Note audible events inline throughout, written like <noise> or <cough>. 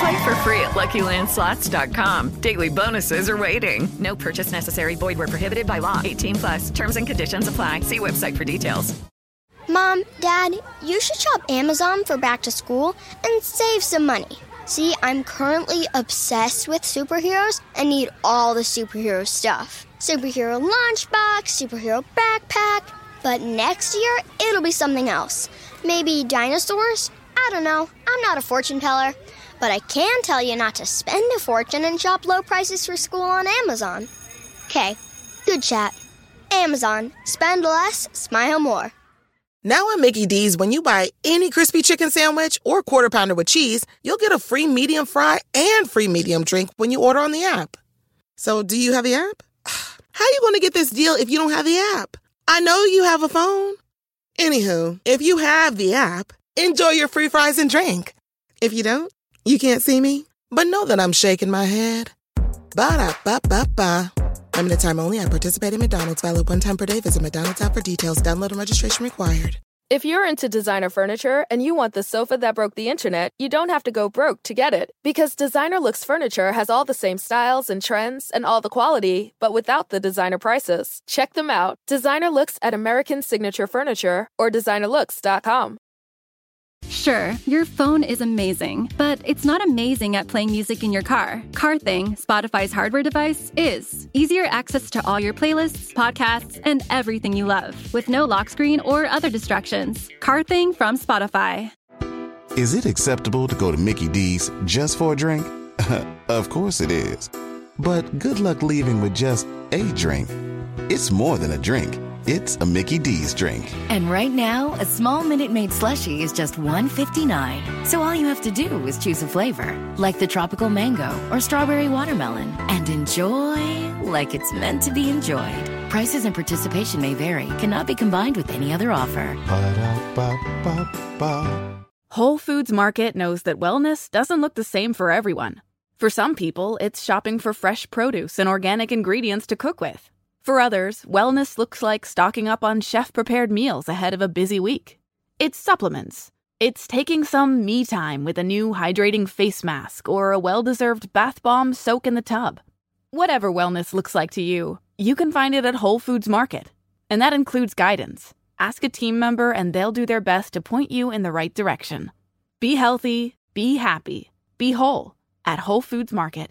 Play for free at LuckyLandSlots.com. Daily bonuses are waiting. No purchase necessary. Void where prohibited by law. 18 plus. Terms and conditions apply. See website for details. Mom, Dad, you should shop Amazon for back to school and save some money. See, I'm currently obsessed with superheroes and need all the superhero stuff. Superhero lunchbox, superhero backpack. But next year, it'll be something else. Maybe dinosaurs? I don't know. I'm not a fortune teller. But I can tell you not to spend a fortune and shop low prices for school on Amazon. Okay, good chat. Amazon. Spend less, smile more. Now at Mickey D's, when you buy any crispy chicken sandwich or quarter pounder with cheese, you'll get a free medium fry and free medium drink when you order on the app. So, do you have the app? <sighs> How you going to get this deal if you don't have the app? I know you have a phone. Anywho, if you have the app, enjoy your free fries and drink. If you don't, you can't see me, but know that I'm shaking my head. Ba da ba ba ba. Limited time only I participate in McDonald's. Valid one time per day. Visit McDonald's app for details. Download and registration required. If you're into designer furniture and you want the sofa that broke the internet, you don't have to go broke to get it. Because Designer Looks Furniture has all the same styles and trends and all the quality, but without the designer prices. Check them out. Designer Looks at American Signature Furniture or designerlooks.com. Sure, your phone is amazing, but it's not amazing at playing music in your car. CarThing, Spotify's hardware device, is. Easier access to all your playlists, podcasts, and everything you love, with no lock screen or other distractions. CarThing from Spotify. Is it acceptable to go to Mickey D's just for a drink? <laughs> of course it is. But good luck leaving with just a drink. It's more than a drink. It's a Mickey D's drink. And right now, a small Minute Maid slushie is just $1.59. So all you have to do is choose a flavor, like the tropical mango or strawberry watermelon, and enjoy like it's meant to be enjoyed. Prices and participation may vary, cannot be combined with any other offer. Ba-da-ba-ba-ba. Whole Foods Market knows that wellness doesn't look the same for everyone. For some people, it's shopping for fresh produce and organic ingredients to cook with. For others, wellness looks like stocking up on chef prepared meals ahead of a busy week. It's supplements. It's taking some me time with a new hydrating face mask or a well deserved bath bomb soak in the tub. Whatever wellness looks like to you, you can find it at Whole Foods Market. And that includes guidance. Ask a team member and they'll do their best to point you in the right direction. Be healthy, be happy, be whole at Whole Foods Market.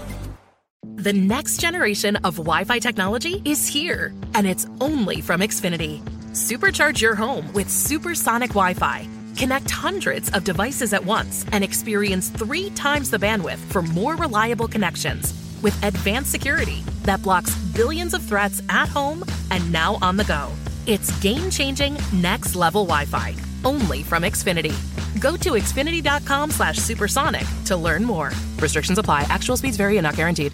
The next generation of Wi Fi technology is here, and it's only from Xfinity. Supercharge your home with supersonic Wi Fi. Connect hundreds of devices at once and experience three times the bandwidth for more reliable connections with advanced security that blocks billions of threats at home and now on the go. It's game changing, next level Wi Fi, only from Xfinity. Go to xfinity.com slash supersonic to learn more. Restrictions apply. Actual speeds vary and not guaranteed.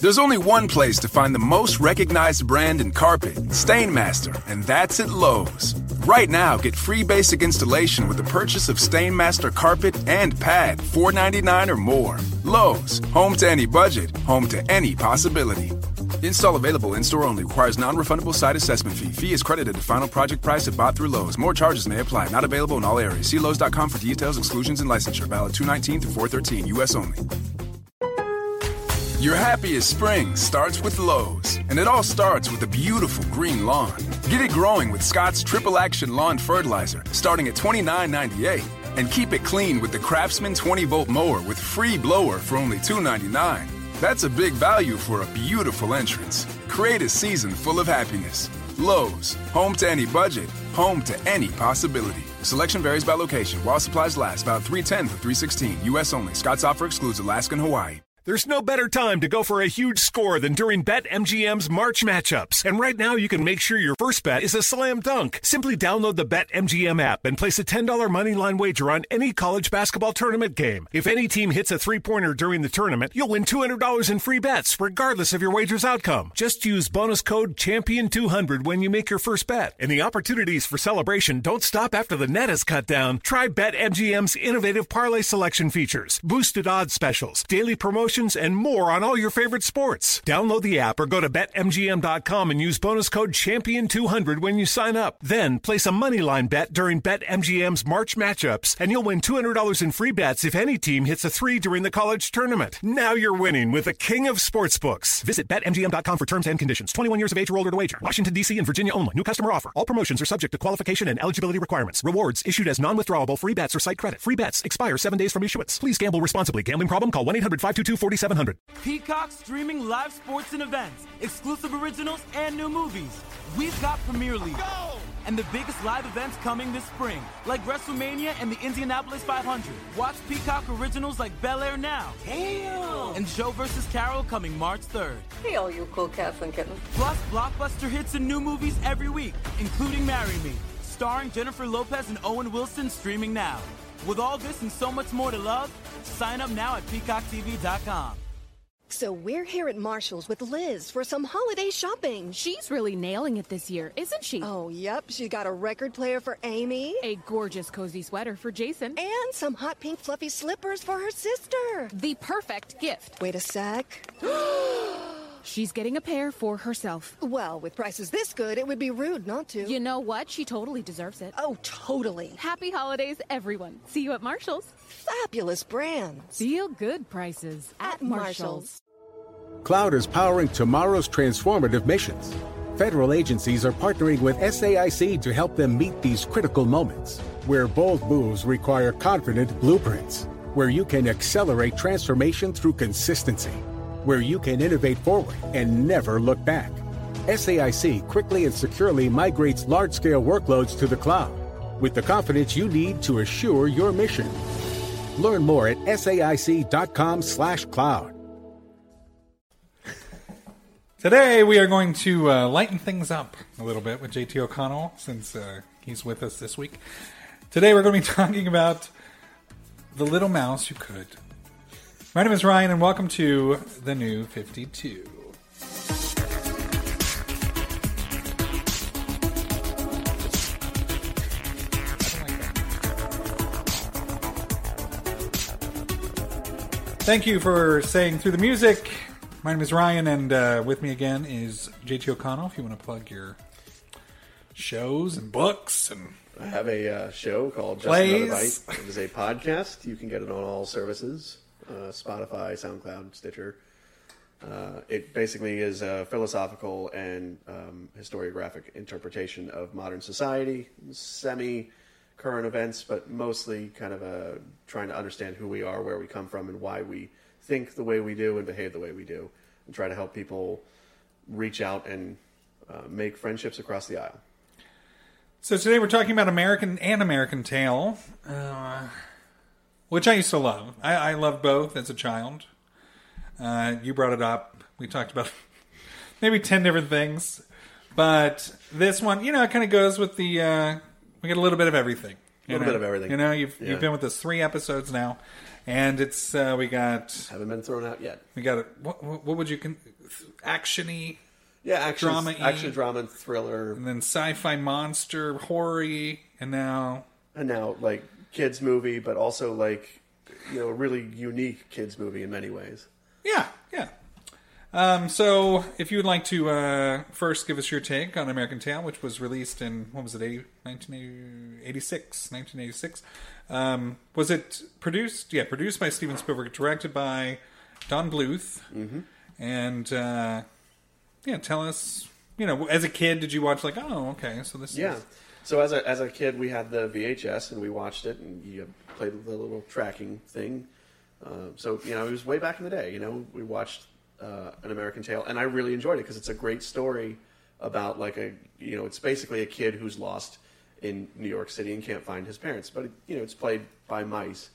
There's only one place to find the most recognized brand in carpet, Stainmaster, and that's at Lowe's. Right now, get free basic installation with the purchase of Stainmaster carpet and pad, $4.99 or more. Lowe's, home to any budget, home to any possibility. Install available in store only. Requires non refundable site assessment fee. Fee is credited to final project price if bought through Lowe's. More charges may apply. Not available in all areas. See Lowe's.com for details, exclusions, and licensure. Valid 219 through 413, U.S. only. Your happiest spring starts with Lowe's, and it all starts with a beautiful green lawn. Get it growing with Scott's Triple Action Lawn Fertilizer, starting at $29.98. And keep it clean with the Craftsman 20 volt mower with free blower for only $2.99. That's a big value for a beautiful entrance. Create a season full of happiness. Lowe's, home to any budget, home to any possibility. Selection varies by location. While supplies last, about 310 through 316. U.S. only. Scott's offer excludes Alaska and Hawaii. There's no better time to go for a huge score than during BetMGM's March matchups. And right now, you can make sure your first bet is a slam dunk. Simply download the BetMGM app and place a $10 moneyline wager on any college basketball tournament game. If any team hits a three pointer during the tournament, you'll win $200 in free bets, regardless of your wager's outcome. Just use bonus code CHAMPION200 when you make your first bet. And the opportunities for celebration don't stop after the net is cut down. Try BetMGM's innovative parlay selection features, boosted odds specials, daily promotions, and more on all your favorite sports. Download the app or go to betmgm.com and use bonus code CHAMPION200 when you sign up. Then place a moneyline bet during BetMGM's March matchups, and you'll win $200 in free bets if any team hits a three during the college tournament. Now you're winning with the king of sportsbooks. Visit betmgm.com for terms and conditions. 21 years of age or older to wager. Washington, D.C. and Virginia only. New customer offer. All promotions are subject to qualification and eligibility requirements. Rewards issued as non withdrawable free bets or site credit. Free bets expire seven days from issuance. Please gamble responsibly. Gambling problem? Call 1 800 522 4700. Peacock streaming live sports and events, exclusive originals, and new movies. We've got Premier League. And the biggest live events coming this spring, like WrestleMania and the Indianapolis 500. Watch Peacock originals like Bel Air now. Damn! And Joe vs. Carol coming March 3rd. Hey, all you cool cats and kittens. Plus, blockbuster hits and new movies every week, including Marry Me, starring Jennifer Lopez and Owen Wilson streaming now. With all this and so much more to love, sign up now at peacocktv.com. So we're here at Marshall's with Liz for some holiday shopping. She's really nailing it this year, isn't she? Oh, yep. She's got a record player for Amy, a gorgeous cozy sweater for Jason, and some hot pink fluffy slippers for her sister. The perfect gift. Wait a sec. <gasps> <gasps> <gasps> She's getting a pair for herself. Well, with prices this good, it would be rude not to. You know what? She totally deserves it. Oh, totally. Happy holidays, everyone. See you at Marshall's. Fabulous brands. Feel good prices at, at Marshall's. Cloud is powering tomorrow's transformative missions. Federal agencies are partnering with SAIC to help them meet these critical moments, where bold moves require confident blueprints, where you can accelerate transformation through consistency where you can innovate forward and never look back. SAIC quickly and securely migrates large scale workloads to the cloud with the confidence you need to assure your mission. Learn more at saic.com/slash cloud. Today, we are going to uh, lighten things up a little bit with JT O'Connell since uh, he's with us this week. Today, we're going to be <laughs> talking about The Little Mouse Who Could. My name is Ryan, and welcome to the new 52. Thank you for saying through the music. My name is Ryan, and uh, with me again is JT O'Connell. If you want to plug your shows and books and I have a uh, show called Just Another Bite. It is a podcast. You can get it on all services uh, Spotify, SoundCloud, Stitcher. Uh, it basically is a philosophical and um, historiographic interpretation of modern society, semi current events, but mostly kind of a, trying to understand who we are, where we come from, and why we think the way we do and behave the way we do, and try to help people reach out and uh, make friendships across the aisle. So today we're talking about American and American Tail. uh, which I used to love. I, I loved both as a child. Uh, you brought it up. We talked about <laughs> maybe ten different things, but this one, you know, it kind of goes with the. Uh, we get a little bit of everything. A little know? bit of everything. You know, you've Yeah. you've been with us three episodes now, and it's uh, we got haven't been thrown out yet. We got a, what, what would you con- actiony? Yeah, action, drama, action, drama, thriller, and then sci-fi monster, horror and now and now like kids movie, but also like you know a really unique kids movie in many ways. Yeah, yeah. Um, so, if you would like to uh, first give us your take on American Tail, which was released in, what was it, 80, 1986? 1986. Um, was it produced? Yeah, produced by Steven Spielberg, directed by Don Bluth. Mhm. And, uh, yeah, tell us, you know, as a kid, did you watch, like, oh, okay, so this Yeah. is. So as a as a kid, we had the VHS and we watched it, and you played the little tracking thing. Uh, so you know, it was way back in the day. You know, we watched uh, an American Tail, and I really enjoyed it because it's a great story about like a you know, it's basically a kid who's lost in New York City and can't find his parents, but you know, it's played by mice.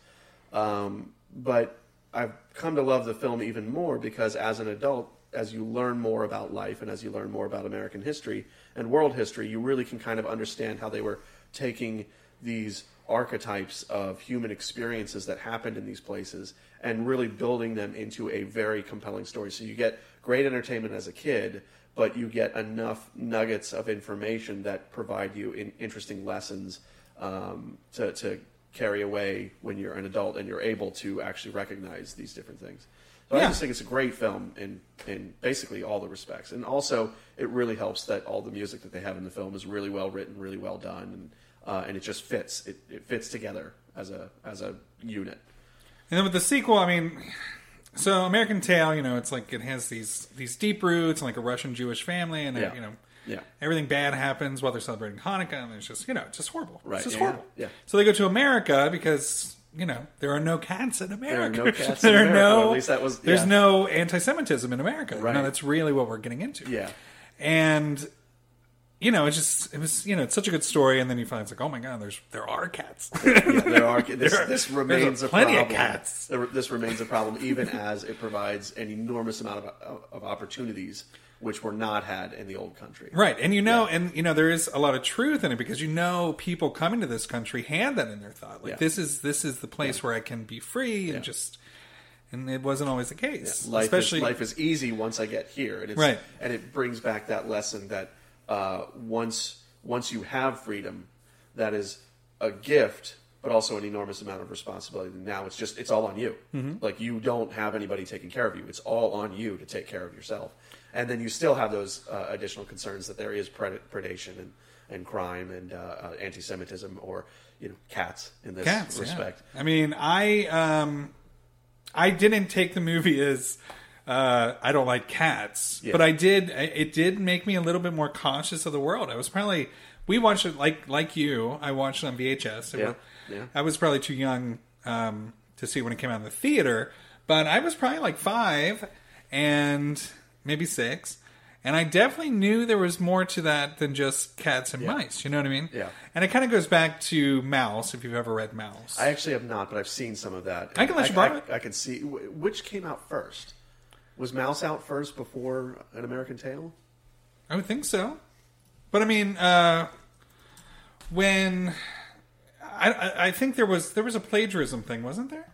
Um, but I've come to love the film even more because as an adult, as you learn more about life and as you learn more about American history and world history, you really can kind of understand how they were taking these archetypes of human experiences that happened in these places and really building them into a very compelling story. So you get great entertainment as a kid, but you get enough nuggets of information that provide you in interesting lessons um, to, to carry away when you're an adult and you're able to actually recognize these different things. So I just think it's a great film in in basically all the respects, and also it really helps that all the music that they have in the film is really well written, really well done, and uh, and it just fits. It, it fits together as a as a unit. And then with the sequel, I mean, so American Tail, you know, it's like it has these these deep roots and like a Russian Jewish family, and Yeah. you know, Yeah. everything bad happens while they're celebrating Hanukkah, and it's just you know, it's just horrible. Right, It's just yeah, horrible. yeah. So they go to America because you know there are no cats in America. no cats <laughs> in There are America, no- at least that was- Yeah. There's no anti-Semitism in America. Right. No, that's really what we're getting into. Yeah. And you know, it's just it was you know it's such a good story, and then you find it's like oh my god, there's there are cats. <laughs> yeah, there are. <laughs> This, There are- this remains a plenty problem. of cats. This remains a problem, even as it provides an enormous amount of, of opportunities which were not had in the old country. Right, and you know, and you know, there is a lot of truth in it because you know, people coming to this country had that in their thought. Like Yeah. this is this is the place where I can be free and just, and it wasn't always the case. life Especially is, life is easy once I get here, and it's, Right. And it brings back that lesson that uh, once once you have freedom, that is a gift, but also an enormous amount of responsibility. Now it's just it's all on you. Mhm. Like you don't have anybody taking care of you. It's all on you to take care of yourself, and then you still have those uh, additional concerns that there is pred- predation and. And crime and uh, uh, anti-Semitism, or you know, cats in this cats. yeah. respect. I mean, I um, I didn't take the movie as. Uh, I don't like cats, Yeah. but I did. It did make me a little bit more conscious of the world. I was probably we watched it like like you. I watched it on VHS. It Yeah, was- yeah. I was probably too young um, to see when it came out in the theater, but I was probably like five and maybe six, and I definitely knew there was more to that than just cats and Yeah. mice. You know what I mean? Yeah. And it kind of goes back to Maus, if you've ever read Maus. I actually have not, but I've seen some of that. I can let you borrow I, I can see which came out first. Was Maus out first before An American Tail? I would think so. But I mean, uh, when I, I, I think there was there was a plagiarism thing, wasn't there?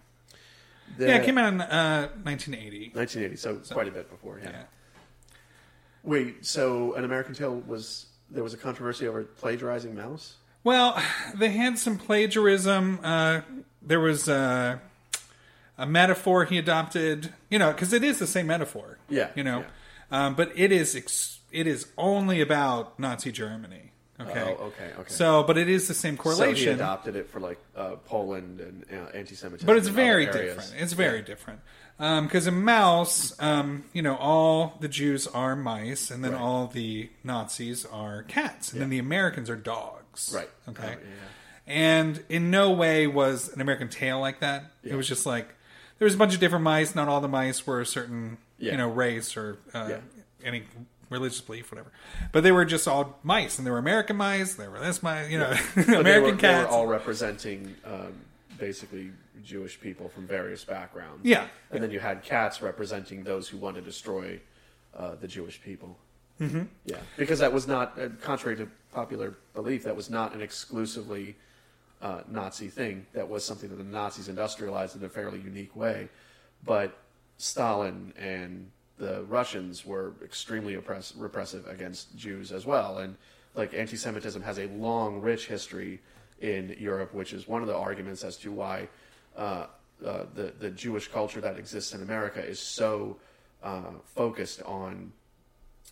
The- yeah, it came out in uh, 1980. 1980, so, quite a bit before. Yeah. Wait, so An American Tail was there was a controversy over plagiarizing Maus? Well, they had some plagiarism. Uh, there was uh, a metaphor he adopted, you know, because it is the same metaphor. Yeah, you know, um, but it is ex- it is only about Nazi Germany. Okay. Oh, okay, okay. So, but it is the same correlation. So he adopted it for like uh, Poland and uh, anti-Semitism, but it's very different. It's very Yeah. different because in Maus, um, you know, all the Jews are mice, and then Right. all the Nazis are cats, and then the Americans are dogs. Right. Okay. Oh, yeah. And in no way was an American Tail like that. It was just like there was a bunch of different mice. Not all the mice were a certain Yeah. you know race or uh, Yeah. any religious belief, whatever. But they were just all mice, and there were American mice. There were this mice, you know, <laughs> But they American cats. they were all representing um, basically Jewish people from various backgrounds. Yeah. and then you had cats representing those who want to destroy uh, the Jewish people. Mhm. Yeah, because that was not, uh, contrary to popular belief, that was not an exclusively uh, Nazi thing. That was something that the Nazis industrialized in a fairly unique way. But Stalin and the Russians were extremely oppress- repressive against Jews as well. And like anti-Semitism has a long, rich history in Europe, which is one of the arguments as to why uh, uh, the the Jewish culture that exists in America is so uh, focused on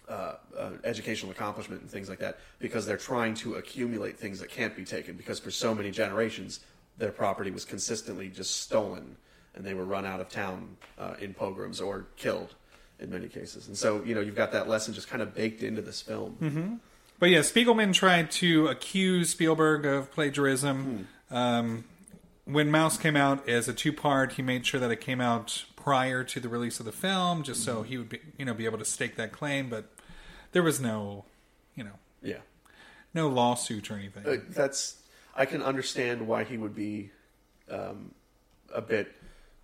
uh, uh, educational accomplishment and things like that because they're trying to accumulate things that can't be taken because for so many generations their property was consistently just stolen and they were run out of town uh, in pogroms or killed in many cases and so you know you've got that lesson just kind of baked into this film hmm But yeah, Spiegelman tried to accuse Spielberg of plagiarism. Um, when Maus came out as a two part, he made sure that it came out prior to the release of the film, just so he would be, you know, be able to stake that claim. But there was no, you know, yeah no lawsuit or anything. Uh, that's I can understand why he would be um, a bit.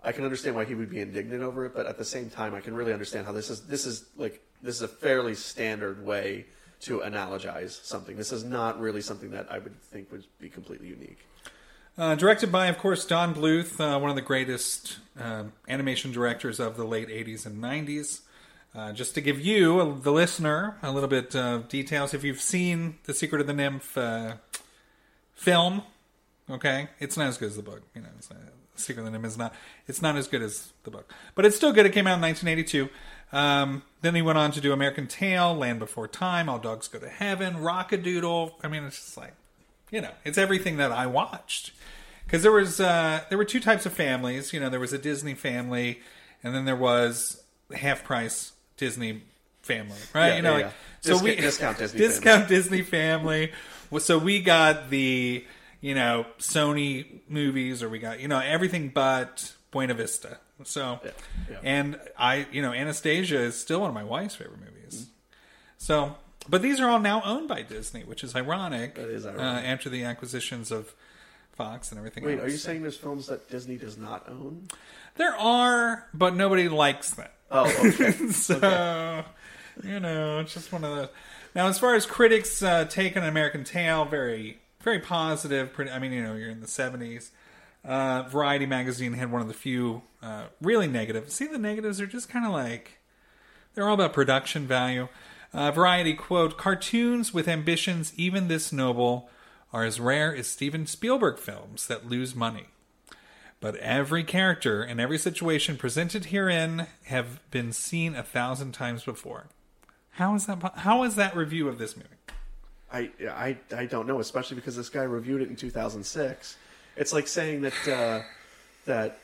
I can understand why he would be indignant over it, but at the same time, I can really understand how this is. This is like this is a fairly standard way to analogize something. This is not really something that I would think would be completely unique. Uh, directed by, of course, Don Bluth, uh, one of the greatest um animation directors of the late 80s and 90s. Uh, just to give you, uh, the listener, a little bit of details, if you've seen The Secret of the NIMH uh, film, okay, it's not as good as the book. You know, Secret of the is not. It's not as good as the book, but it's still good. It came out in 1982. Um, then he went on to do American Tail, Land Before Time, All Dogs Go to Heaven, Rock-a-Doodle. I mean, it's just like, you know, it's everything that I watched. Because there was uh, there were two types of families. You know, there was a Disney family, and then there was half price Disney family, right? Yeah, you know, yeah, like yeah. so Discount- we discount Disney <laughs> discount Disney family. So we got the you know Sony movies, or we got you know everything but Buena Vista. So, yeah. and I you know Anastasia is still one of my wife's favorite Mm-hmm. movies. So, but these are all now owned by Disney, which is ironic. That is Uh, ironic. after the acquisitions of Fox and everything. Wait, else. are you saying there's films that Disney does not own? There are, but nobody likes them. Oh, okay. <laughs> so, you know, it's just one of those. Now, as far as critics' uh, take on American Tail, very, very positive. Pretty, I mean, you know, you're in the 70s. Uh, Variety magazine had one of the few uh, really negative. See, the negatives are just kind of like they're all about production value. Uh, Variety quote: "Cartoons with ambitions even this noble are as rare as Steven Spielberg films that lose money." But every character and every situation presented herein have been seen a thousand times before. How is that? How is that review of this movie? I, I, I don't know, especially because this guy reviewed it in 2006. It's like saying that uh, that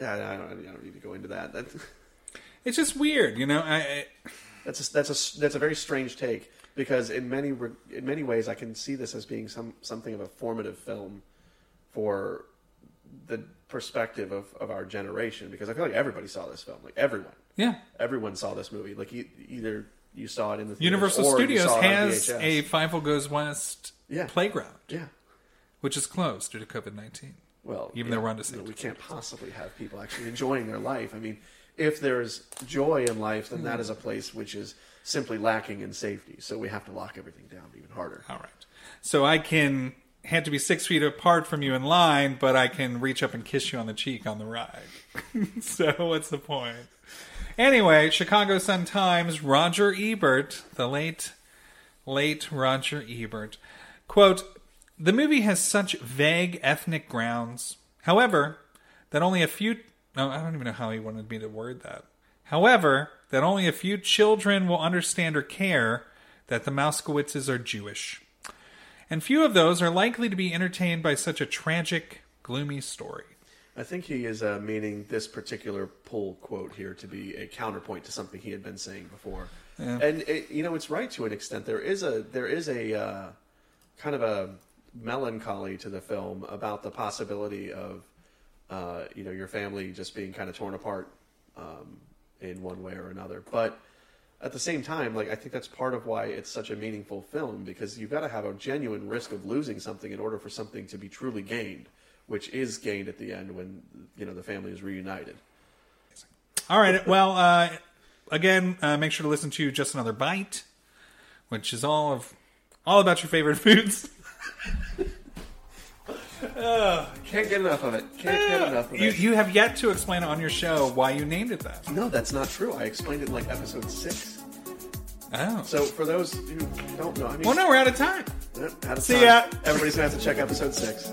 I I don't, I don't need to go into that. that <laughs> it's just weird, you know. I, I that's a, that's a that's a very strange take because in many in many ways I can see this as being some something of a formative film for the perspective of, of our generation because I feel like everybody saw this film, like everyone. Yeah. everyone saw this movie. Like e- either you saw it in the theaters Universal Studios saw it on has a Fievel Goes West Yeah. playground, Yeah. which is closed due to COVID nineteen. Well, even yeah, though we're on know, we can't possibly have people actually enjoying their life. I mean, if there's joy in life, then Hmm. that is a place which is simply lacking in safety. So we have to lock everything down even harder. All right. So I can have to be six feet apart from you in line, but I can reach up and kiss you on the cheek on the ride. <laughs> so what's the point? Anyway, Chicago Sun Times, Roger Ebert, the late, late Roger Ebert, quote, the movie has such vague ethnic grounds. However, that only a few, no, I don't even know how he wanted me to word that. However, that only a few children will understand or care that the Mousekewitzes are Jewish. And few of those are likely to be entertained by such a tragic, gloomy story. I think he is uh, meaning this particular pull quote here to be a counterpoint to something he had been saying before. Yeah. And it, you know, it's right to an extent. There is a there is a uh, kind of a melancholy to the film about the possibility of uh, you know your family just being kind of torn apart um, in one way or another. But at the same time, like I think that's part of why it's such a meaningful film because you've got to have a genuine risk of losing something in order for something to be truly gained. which is gained at the end when you know the family is reunited. All right. Well, uh, again, uh, make sure to listen to just another bite, which is all of all about your favorite <laughs> foods. Can't get enough of it. Can't get enough of You, it. you have yet to explain on your show why you named it that. No, that's not true. I explained it in like episode six. Oh. So for those who don't know, I mean, Well, no, we're out of time. Out of See time. ya. Everybody's gonna have to check episode six.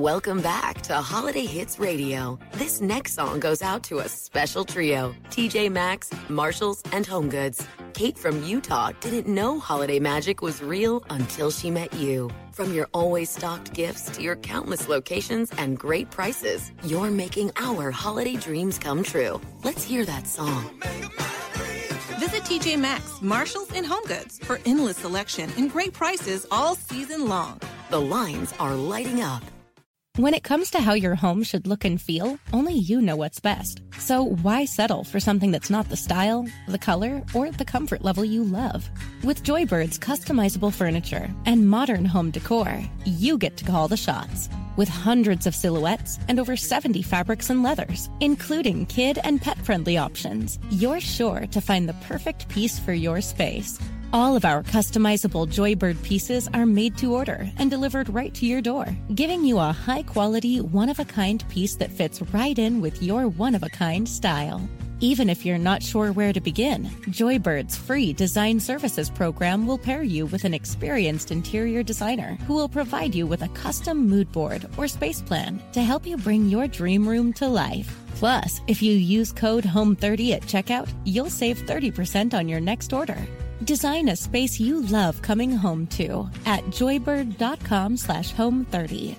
Welcome back to Holiday Hits Radio. This next song goes out to a special trio TJ Maxx, Marshalls, and Home Goods. Kate from Utah didn't know holiday magic was real until she met you. From your always stocked gifts to your countless locations and great prices, you're making our holiday dreams come true. Let's hear that song. Visit TJ Maxx, Marshalls, and Home Goods for endless selection and great prices all season long. The lines are lighting up. When it comes to how your home should look and feel, only you know what's best. So why settle for something that's not the style, the color, or the comfort level you love? With Joybird's customizable furniture and modern home decor, you get to call the shots. With hundreds of silhouettes and over 70 fabrics and leathers, including kid and pet friendly options, you're sure to find the perfect piece for your space. All of our customizable Joybird pieces are made to order and delivered right to your door, giving you a high quality, one of a kind piece that fits right in with your one of a kind style. Even if you're not sure where to begin, Joybird's free design services program will pair you with an experienced interior designer who will provide you with a custom mood board or space plan to help you bring your dream room to life. Plus, if you use code HOME30 at checkout, you'll save 30% on your next order. Design a space you love coming home to at joybird.com slash home 30.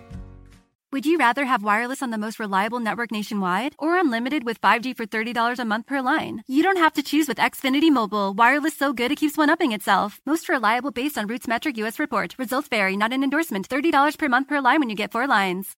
Would you rather have wireless on the most reliable network nationwide or unlimited with 5G for $30 a month per line? You don't have to choose with Xfinity Mobile. Wireless so good it keeps one upping itself. Most reliable based on RootMetrics US report. Results vary, not an endorsement. $30 per month per line when you get four lines.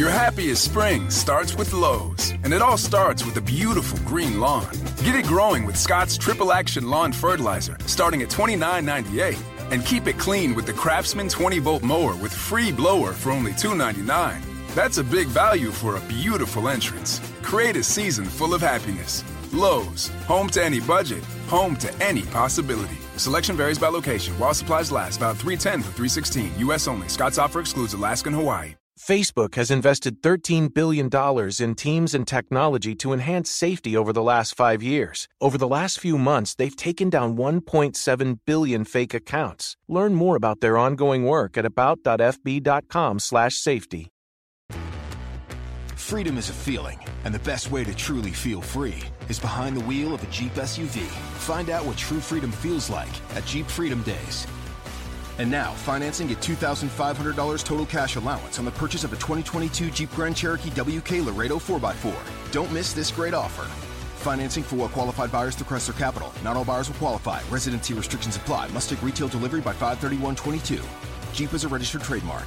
Your happiest spring starts with Lowe's, and it all starts with a beautiful green lawn. Get it growing with Scott's Triple Action Lawn Fertilizer, starting at $29.98. And keep it clean with the Craftsman 20 volt mower with free blower for only $2.99. That's a big value for a beautiful entrance. Create a season full of happiness. Lowe's, home to any budget, home to any possibility. Selection varies by location. While supplies last, about 310 through 316. U.S. only. Scott's offer excludes Alaska and Hawaii. Facebook has invested $13 billion in teams and technology to enhance safety over the last five years. Over the last few months, they've taken down 1.7 billion fake accounts. Learn more about their ongoing work at about.fb.com/safety. Freedom is a feeling, and the best way to truly feel free is behind the wheel of a Jeep SUV. Find out what true freedom feels like at Jeep Freedom Days. And now, financing at $2,500 total cash allowance on the purchase of a 2022 Jeep Grand Cherokee WK Laredo 4x4. Don't miss this great offer. Financing for qualified buyers through Chrysler Capital. Not all buyers will qualify. Residency restrictions apply. Must take retail delivery by 531.22. Jeep is a registered trademark.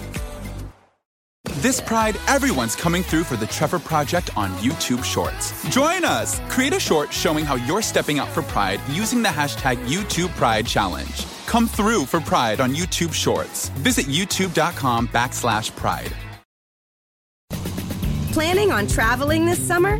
This Pride, everyone's coming through for the Trevor Project on YouTube Shorts. Join us! Create a short showing how you're stepping out for Pride using the hashtag YouTube Pride Challenge. Come through for Pride on YouTube Shorts. Visit youtube.com backslash pride. Planning on traveling this summer?